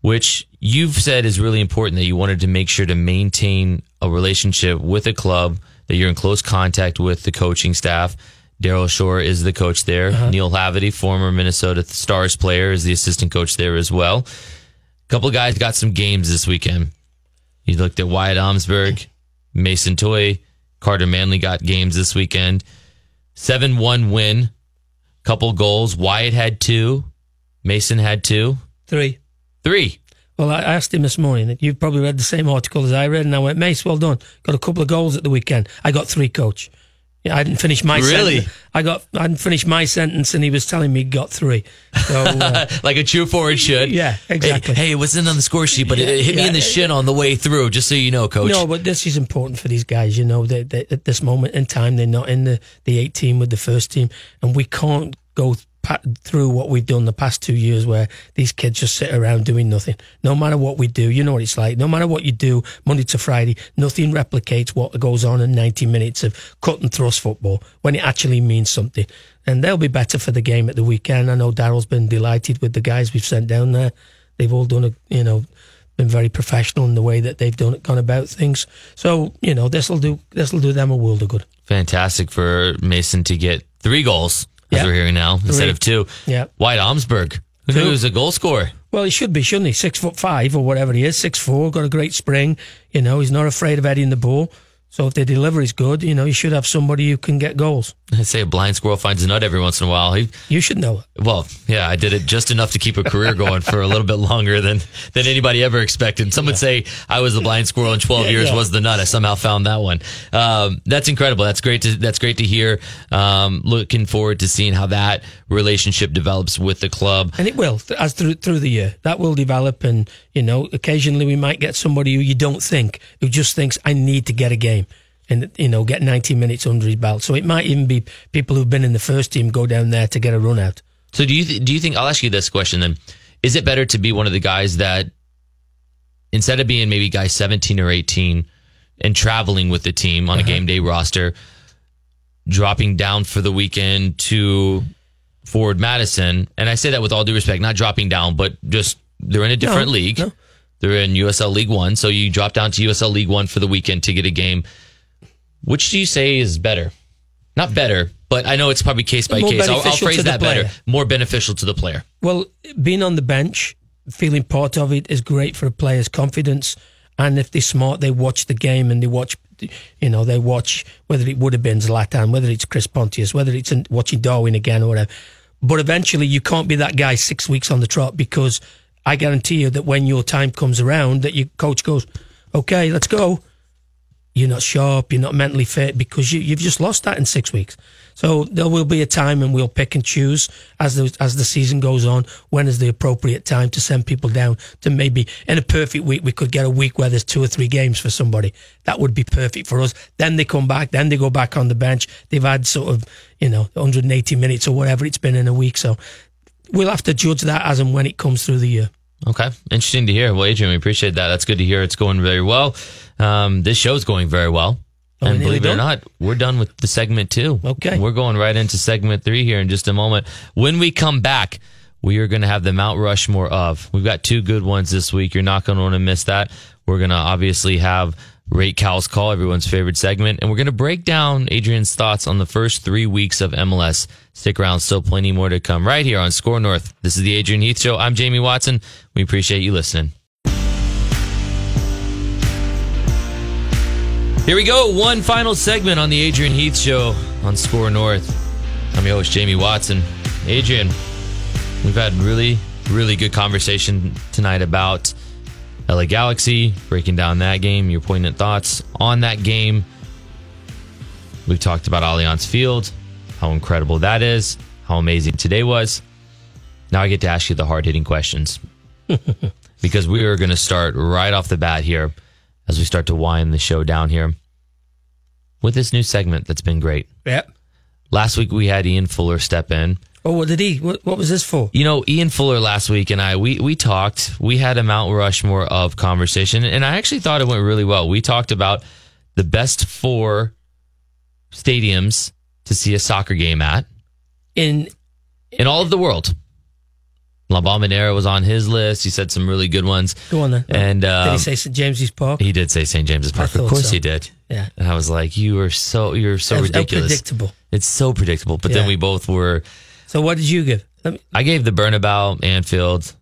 which you've said is really important that you wanted to make sure to maintain a relationship with a club that you're in close contact with the coaching staff. Daryl Shore is the coach there. Uh-huh. Neil Hlavaty, former Minnesota Stars player, is the assistant coach there as well. A couple of guys got some games this weekend. You looked at Wyatt Omsberg, Mason Toye, Carter Manley got games this weekend. 7 1 win couple goals. Wyatt had two. Mason had two.
Three.
Three.
Well, I asked him this morning. That you've probably read the same article as I read, and I went, Mace, well done. Got a couple of goals at the weekend. I got three, coach. Yeah, I didn't finish my
Really?
sentence. I got I didn't finish my sentence, and he was telling me he got three. So uh,
like a true forward should.
Yeah, exactly.
Hey, hey, it wasn't on the score sheet, but it, it hit me in the
yeah.
shin on the way through, just so you know, coach.
no, but this is important for these guys. You know, they, they, at this moment in time, they're not in the the eight team with the first team, and we can't go through what we've done the past two years, where these kids just sit around doing nothing. No matter what we do, you know what it's like. No matter what you do, Monday to Friday, nothing replicates what goes on in ninety minutes of cut and thrust football when it actually means something. And they'll be better for the game at the weekend. I know Daryl's been delighted with the guys we've sent down there. They've all done a, you know, been very professional in the way that they've done it, gone about things. So you know, this will do this will do them a world of good.
Fantastic for Mason to get three goals, as
Yeah.
we're hearing now, instead of two.
Yeah.
Wyatt Omsberg, who
Two.
was a goal scorer.
Well, he should be, shouldn't he? Six foot five or whatever he is, six four, got a great spring. You know, he's not afraid of heading the ball. So if the delivery is good, you know, you should have somebody who can get goals.
I say a blind squirrel finds a nut every once in a while. He,
You should know it.
well, yeah, I did it just enough to keep a career going for a little bit longer than than anybody ever expected. Some would say I was the blind squirrel in 12
Yeah,
years
yeah.
was the nut. I somehow found that one. Um, that's incredible. That's great to that's great to hear. Um, looking forward to seeing how that relationship develops with the club.
And it will as through through the year. That will develop, and you know, occasionally we might get somebody who you don't think who just thinks I need to get a game, and you know, get ninety minutes under his belt. So it might even be people who've been in the first team go down there to get a run out.
So do you th- do you think I'll ask you this question then? Is it better to be one of the guys that instead of being maybe guy 17 or 18 and traveling with the team on a uh-huh. game day roster, dropping down for the weekend to Forward Madison? And I say that with all due respect, not dropping down, but just they're in a different
No,
league.
no.
They're in USL League One, so you drop down to USL League One for the weekend to get a game. Which do you say is better? Not better, but I know it's probably case by
More
case. I'll, I'll phrase that better. More beneficial to the player.
Well, being on the bench, feeling part of it is great for a player's confidence. And if they're smart, they watch the game and they watch, you know, they watch whether it would have been Zlatan, whether it's Chris Pontius, whether it's watching Darwin again or whatever. But eventually, you can't be that guy six weeks on the trot because I guarantee you that when your time comes around, that your coach goes, "Okay, let's go." You're not sharp. You're not mentally fit because you, you've just lost that in six weeks. So there will be a time, and we'll pick and choose as the as the season goes on. When is the appropriate time to send people down? To maybe in a perfect week, we could get a week where there's two or three games for somebody. That would be perfect for us. Then they come back. Then they go back on the bench. They've had sort of you know 180 minutes or whatever it's been in a week. So we'll have to judge that as and when it comes through the year.
Okay, interesting to hear. Well, Adrian, we appreciate that. That's good to hear. It's going very well. Um, this show's going very well.
We
and believe it or not, we're done with the segment two.
Okay.
We're going right into segment three here in just a moment. When we come back, we are going to have the Mount Rushmore of. We've got two good ones this week. You're not going to want to miss that. We're going to obviously have Rate Cal's Call, everyone's favorite segment, and we're going to break down Adrian's thoughts on the first three weeks of MLS. Stick around, still plenty more to come right here on SKOR North. This is the Adrian Heath Show. I'm Jamie Watson. We appreciate you listening. Here we go. One final segment on the Adrian Heath Show on SKOR North. I'm your host, Jamie Watson. Adrian, we've had really, really good conversation tonight about LA Galaxy, breaking down that game, your poignant thoughts on that game. We've talked about Allianz Field, how incredible that is, how amazing today was. Now I get to ask you the hard hitting questions because we are going to start right off the bat here as we start to wind the show down here with this new segment that's been great.
Yep.
Last week we had Ian Fuller step in.
Oh, what did he? What, what was this for?
You know, Ian Fuller last week and I we we talked. We had a Mount Rushmore of conversation, and I actually thought it went really well. We talked about the best four stadiums to see a soccer game at
In
in all of the world. La Bombonera was on his list. He said some really good ones.
go on then.
And
did
um,
he say St James's Park?
he did say St. James's Park. Of course
so.
he did.
yeah.
And I was like, "You are so you're so ridiculous.
predictable.
It's so predictable." But then we both were.
So what did you give? Me,
I gave the Bernabéu, Anfield.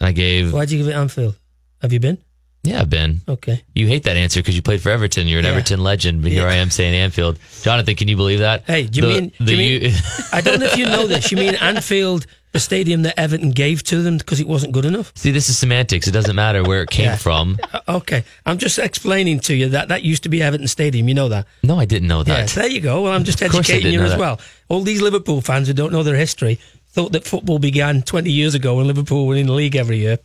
I gave
why'd you give it Anfield? Have you been?
Yeah, been.
Okay.
You hate that answer because you played for Everton. You're an
Yeah.
Everton legend, but here I am saying Anfield. Jonathan, can you believe that?
Hey, do you
The-
mean?
the
do you mean I don't know if you know this. You mean Anfield, the stadium that Everton gave to them because it wasn't good enough?
See, this is semantics. It doesn't matter where it came
Yeah.
from.
Uh, Okay, I'm just explaining to you that that used to be Everton Stadium. You know that.
No, I didn't know
Yeah,
that.
there you go. Well, I'm just
Of course I
educating you as well. All these Liverpool fans who don't know their history thought that football began 20 years ago when Liverpool were in the league every year.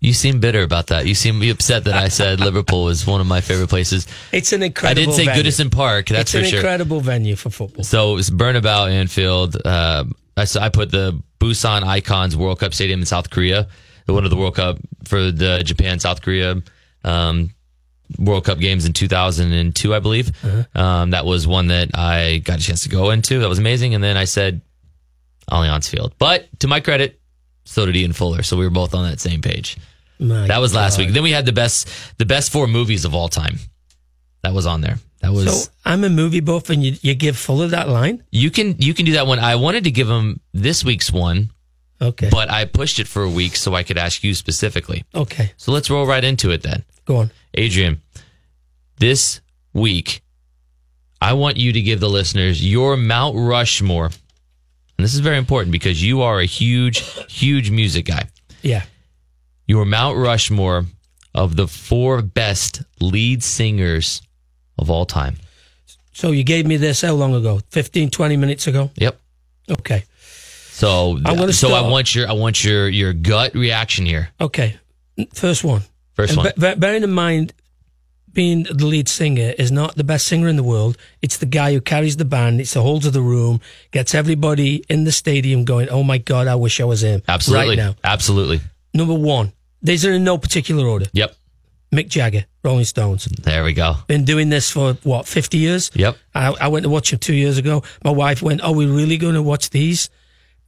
You seem bitter about that. You seem upset that I said Liverpool was one of my favorite places.
It's an incredible.
I did say
venue.
Goodison Park. That's
it's
for
an
sure.
incredible venue for football.
So it's Bernabéu Anfield. Uh, I, I put the Busan Icons World Cup Stadium in South Korea, the one of the World Cup for the Japan South Korea um, World Cup games in 2002, I believe. Um, that was one that I got a chance to go into. That was amazing. And then I said Allianz Field. But to my credit, so did Ian Fuller. So we were both on that same page.
My
That was last
God.
week. Then we had the best the best four movies of all time. That was on there. That was
So I'm a movie buff, and you, you give Fuller that line.
you can you can do that one. I wanted to give him this week's one,
Okay.
but I pushed it for a week so I could ask you specifically.
okay.
So let's roll right into it then.
Go on.
Adrian, this week I want you to give the listeners your Mount Rushmore. And this is very important because you are a huge huge music guy.
Yeah.
Your Mount Rushmore of the four best lead singers of all time.
So you gave me this how long ago? 15, 20 minutes ago.
Yep.
Okay.
So
I'm gonna
so I want your I want your your gut reaction here.
Okay. First one.
First
And
one.
be- bearing in mind, being the lead singer is not the best singer in the world. It's the guy who carries the band. It's the holds of the room, gets everybody in the stadium going, "Oh my god, I wish I was him."
Absolutely.
Right now,
Absolutely.
number one. These are in no particular order.
Yep.
Mick Jagger, Rolling Stones.
There we go.
Been doing this for what, fifty years?
Yep.
I, I went to watch him two years ago. My wife went, "Are we really going to watch these?"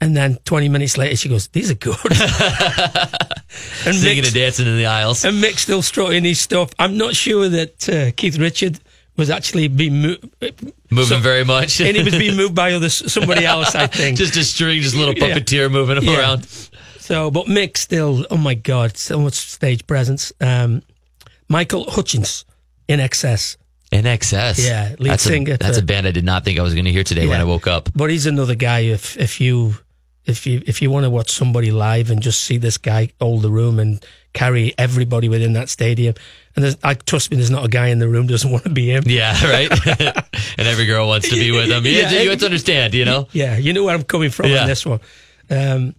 And then twenty minutes later, she goes, "These are good." and
Singing
Mick's-
and dancing in the aisles.
and Mick still strutting his stuff. I'm not sure that uh, Keith Richard was actually being moved,
Moving
so-
very much.
and he was being moved by other somebody else. I think.
just a string, just a little
Yeah.
puppeteer moving him
Yeah.
around.
so, but Mick still. Oh my God, so much stage presence. Um, Michael Hutchence in excess,
INXS.
Yeah, lead
that's
singer
A, that's
for-
a band I did not think I was going to hear today when I woke up.
but he's another guy. If if you if you if you want to watch somebody live and just see this guy hold the room and carry everybody within that stadium, and there's, I trust me, there's not a guy in the room doesn't want to be him.
Yeah, right. and every girl wants to be with him. Yeah,
Yeah.
you have to understand, you know.
Yeah, you know where I'm coming from
Yeah.
on this one. Um,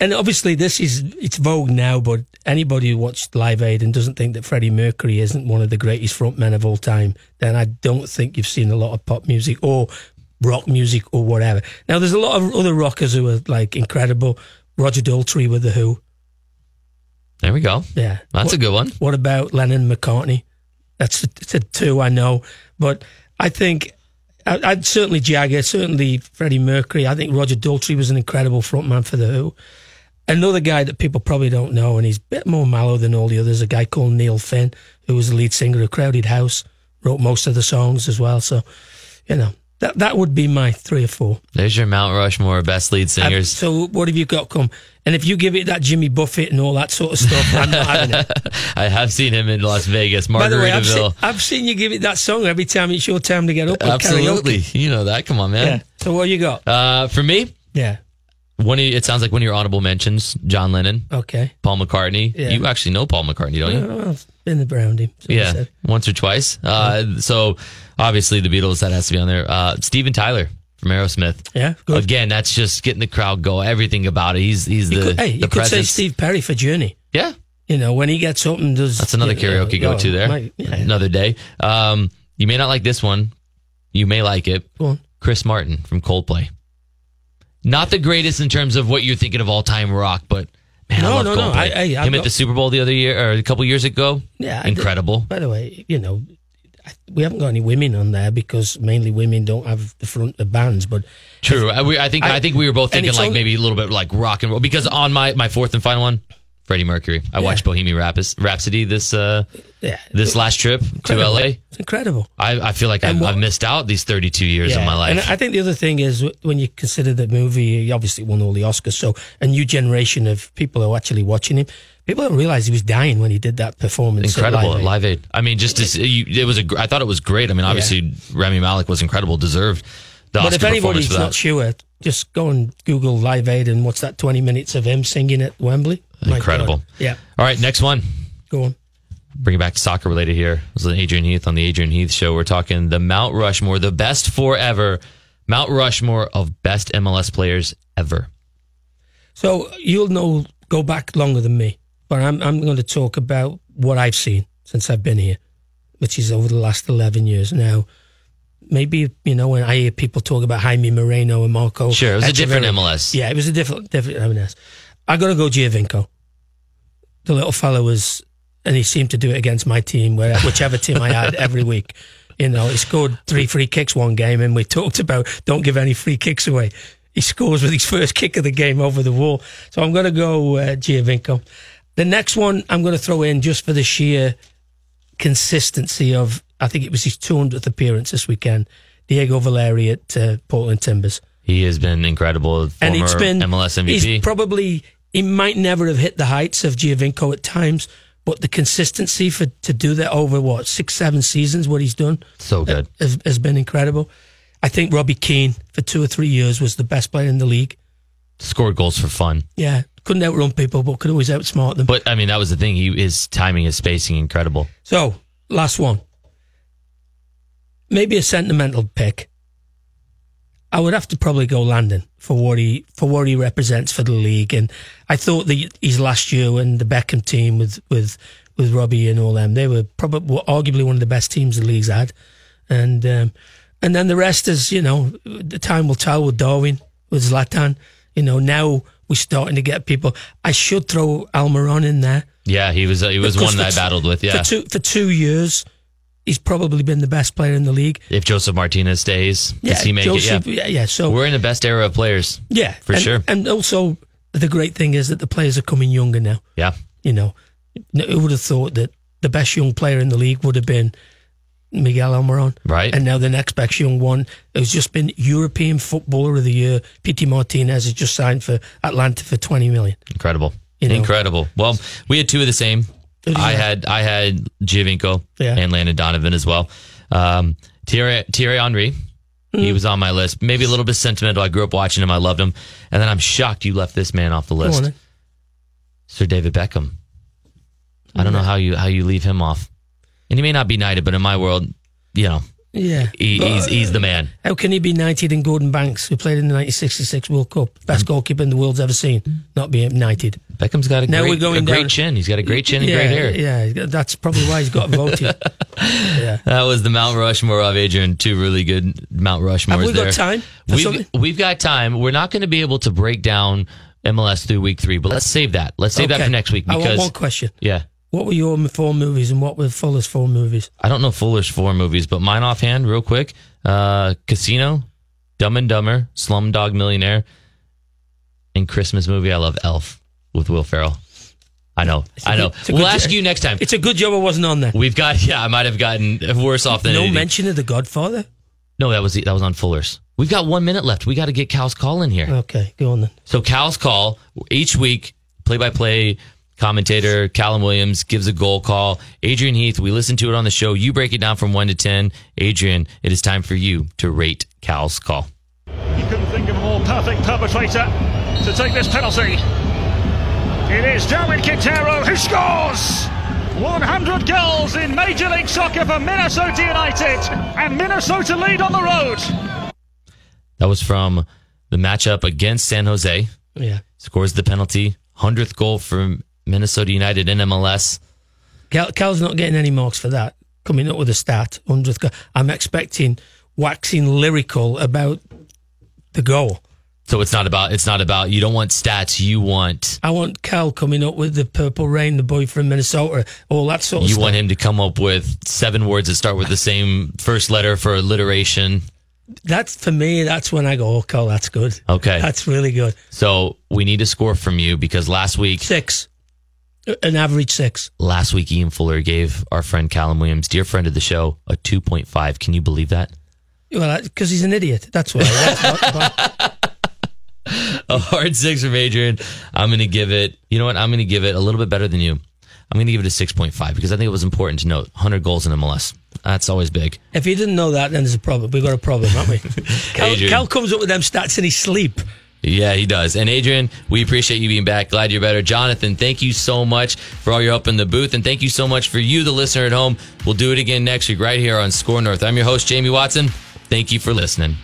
and obviously, this is it's vogue now. But anybody who watched Live Aid and doesn't think that Freddie Mercury isn't one of the greatest frontmen of all time, then I don't think you've seen a lot of pop music or rock music or whatever. Now, there's a lot of other rockers who are like incredible. Roger Daltrey with the Who.
There we go.
Yeah,
That's
what,
a good one.
What about Lennon McCartney? That's the, two I know, but I think I, I'd certainly Jagger, certainly Freddie Mercury. I think Roger Daltrey was an incredible frontman for the Who. Another guy that people probably don't know, and he's a bit more mellow than all the others, a guy called Neil Finn, who was the lead singer of Crowded House, wrote most of the songs as well. So, you know, that that would be my three or four.
There's your Mount Rushmore best lead
Um,
singers.
so, what have you got come? And if you give it that Jimmy Buffett and all that sort of stuff, I'm not having it.
I have seen him in Las Vegas,
By the way, I've
Margaritaville.
seen, I've seen you give it that song every time it's your time to get up.
Absolutely.
Karaoke.
You know that. Come on,
Yeah.
man.
So what you got?
Uh, for me,
Yeah.
one of, it sounds like one of your honorable mentions, John Lennon,
Okay.
Paul McCartney.
Yeah.
You actually know Paul McCartney, don't you?
Well, I've been around him. so
Yeah, once or twice. Uh, so obviously the Beatles that has to be on there. Uh, Steven Tyler from Aerosmith.
Yeah. Good.
Again, that's just getting the crowd go. Everything about it. He's he's
You
the
could, hey,
the
you could say. Steve Perry for Journey.
Yeah,
You know, when he gets up and does.
that's another
know,
karaoke go to there.
my- yeah.
Another day. Um, you may not like this one. You may like it.
Go on.
Chris Martin from Coldplay. Not the greatest in terms of what you're thinking of all time rock, but man, I
No,
love
no, no.
Coldplay.
I- I- I've
Him at
got-
the Super Bowl the other year or a couple years ago.
Yeah. I
incredible.
By the way, you know, I- we haven't got any women on there because mainly women don't have the front of bands. But
True. I, we, I think I,
I-
think we were both thinking like
only-
maybe a little bit like rock and roll because on my my fourth and final one, Freddie Mercury. I watched Bohemian Rhapsody this uh,
Yeah.
this last trip to LA.
It's incredible.
I, I feel like I've,
what-
I've missed out these 32 years of my life.
And I think the other thing is when you consider the movie, he obviously won all the Oscars. So a new generation of people are actually watching him. People don't realize he was dying when he did that performance. at
incredible
Live
at
Aid.
Live Aid. I mean, just to see, you, it was a. I thought it was great. I mean, obviously Rami Malek was incredible, deserved the
But
Oscar
if anybody's not sure, just go and Google Live Aid and what's that? Twenty minutes of him singing at Wembley.
Incredible.
Yeah,
All right, next one.
go on.
Bring it back to soccer related here. This is Adrian Heath on the Adrian Heath Show. We're talking the Mount Rushmore, the best four ever. Mount Rushmore of best MLS players ever.
So you'll know, go back longer than me, but I'm I'm going to talk about what I've seen since I've been here, which is over the last eleven years now. Maybe you know when I hear people talk about Jaime Moreno and Marco.
Sure, it was a different MLS.
Yeah, it was a different different MLS. I got to go Giovinco. The little fellow was, and he seemed to do it against my team, where whichever team I had every week. You know, he scored three free kicks one game, and we talked about don't give any free kicks away. He scores with his first kick of the game over the wall. So I'm going to go uh, Giovinco. The next one I'm going to throw in just for the sheer consistency of, I think it was his 200th appearance this weekend, Diego Valeri at uh, Portland Timbers
He has been incredible. Former
and it's been
MLS MVP.
He's probably he might never have hit the heights of Giovinco at times, but the consistency for to do that over what six seven seasons, what he's done
so good.
has, has been incredible. I think Robbie Keane for two or three years was the best player in the league.
Scored goals for fun.
Yeah, couldn't outrun people, but could always outsmart them.
But I mean, that was the thing. He his timing, his spacing, incredible.
So, last one. Maybe a sentimental pick. I would have to probably go Landon for what he for what he represents for the league, and I thought that his last year when the Beckham team with with with Robbie and all them, they were probably were arguably one of the best teams the league's had, and um, and then the rest is you know the time will tell with Darwin with Zlatan. You know now we're starting to get people. I should throw Almiron in there.
Yeah, he was. Uh, he was
Because
one that I battled with. Yeah,
For two for two years, he's probably been the best player in the league.
if Josef Martinez stays, does he make
Josef,
it? Yeah,
yeah, yeah. So
we're in the best era of players.
yeah,
for
and,
sure.
And also, the great thing is that the players are coming younger now.
Yeah,
You know, who would have thought that the best young player in the league would have been Miguel Almiron?
Right.
And now the next best young one has just been European Footballer of the Year. Pity Martinez has just signed for Atlanta for twenty million.
incredible,
You know.
incredible. Well, we had two of the same.
Who did you
I
have?
had I had Giovinco
Yeah.
and Landon Donovan as well. Um, Thierry, Thierry Henry,
Mm.
he was on my list. Maybe a little bit sentimental. I grew up watching him. I loved him, and then I'm shocked you left this man off the list. Sir David Beckham. I don't know how you how you leave him off, and he may not be knighted, but in my world, you know,
Yeah.
he, he's uh, he's the man.
How can he be knighted in Gordon Banks, who played in the 1966 World Cup, best goalkeeper in the world's ever seen, not be knighted?
Beckham's got a
Now
great,
we're going
a great
down-
chin. He's got a great chin and
yeah,
great hair.
Yeah, that's probably why he's got voted. yeah.
That was the Mount Rushmore of Adrian. Two really good Mount Rushmores
Have we got
there.
time
We've,
something?
we've got time. We're not going to be able to break down MLS through week three, but let's save that. Let's save that for next week
I want
because
one question.
yeah,
What were your four movies and what were Fuller's four movies?
I don't know Fuller's four movies, but mine offhand, real quick: uh, Casino, Dumb and Dumber, Slumdog Millionaire, and Christmas movie. I love Elf with Will Ferrell. I know, I know.
good-
We'll ask you next time.
It's a good job I wasn't on there.
We've got yeah. I might have gotten worse off than
No
anything.
mention of The Godfather?
No, that was that was on Fuller's. We've got one minute left. We got to get Cal's call in here.
Okay, go on then.
So Cal's call each week, play-by-play commentator Callum Williams gives a goal call. Adrian Heath, we listen to it on the show. You break it down from one to ten. Adrian, it is time for you to rate Cal's call.
You couldn't think of a more perfect perpetrator to take this penalty. It is Darwin Quintero who scores! 100 goals in Major League Soccer for Minnesota United, and Minnesota lead on the road.
That was from the matchup against San Jose.
Yeah.
Scores the penalty, hundredth goal for Minnesota United in MLS.
Cal, Cal's not getting any marks for that. Coming up with a stat, 100th goal. I'm expecting waxing lyrical about the goal.
So it's not about it's not about you don't want stats. You want
I want Cal coming up with the Purple Rain, the boy from Minnesota, all that sort of
you
stuff.
want him to come up with seven words that start with the same first letter for alliteration.
That's for me. That's when I go, oh, Cal, that's good.
Okay.
That's really good.
So we need a score from you because last week
Six. An average six.
Last week, Ian Fuller gave our friend Callum Williams, dear friend of the show, a 2.5. Can you believe that?
Well, because he's an idiot. That's why. That's
A hard six from Adrian. I'm going to give it, you know what? I'm going to give it a little bit better than you. I'm going to give it a 6.5 because I think it was important to note 100 goals in MLS. That's always big.
if you didn't know that, then there's a problem. We've got a problem, haven't we? Cal, Cal comes up with them stats in his sleep.
Yeah, he does. And Adrian, we appreciate you being back. Glad you're better. Jonathan, thank you so much for all your help in the booth. And thank you so much for you, the listener at home. We'll do it again next week right here on SKOR North. I'm your host, Jamie Watson. Thank you for listening.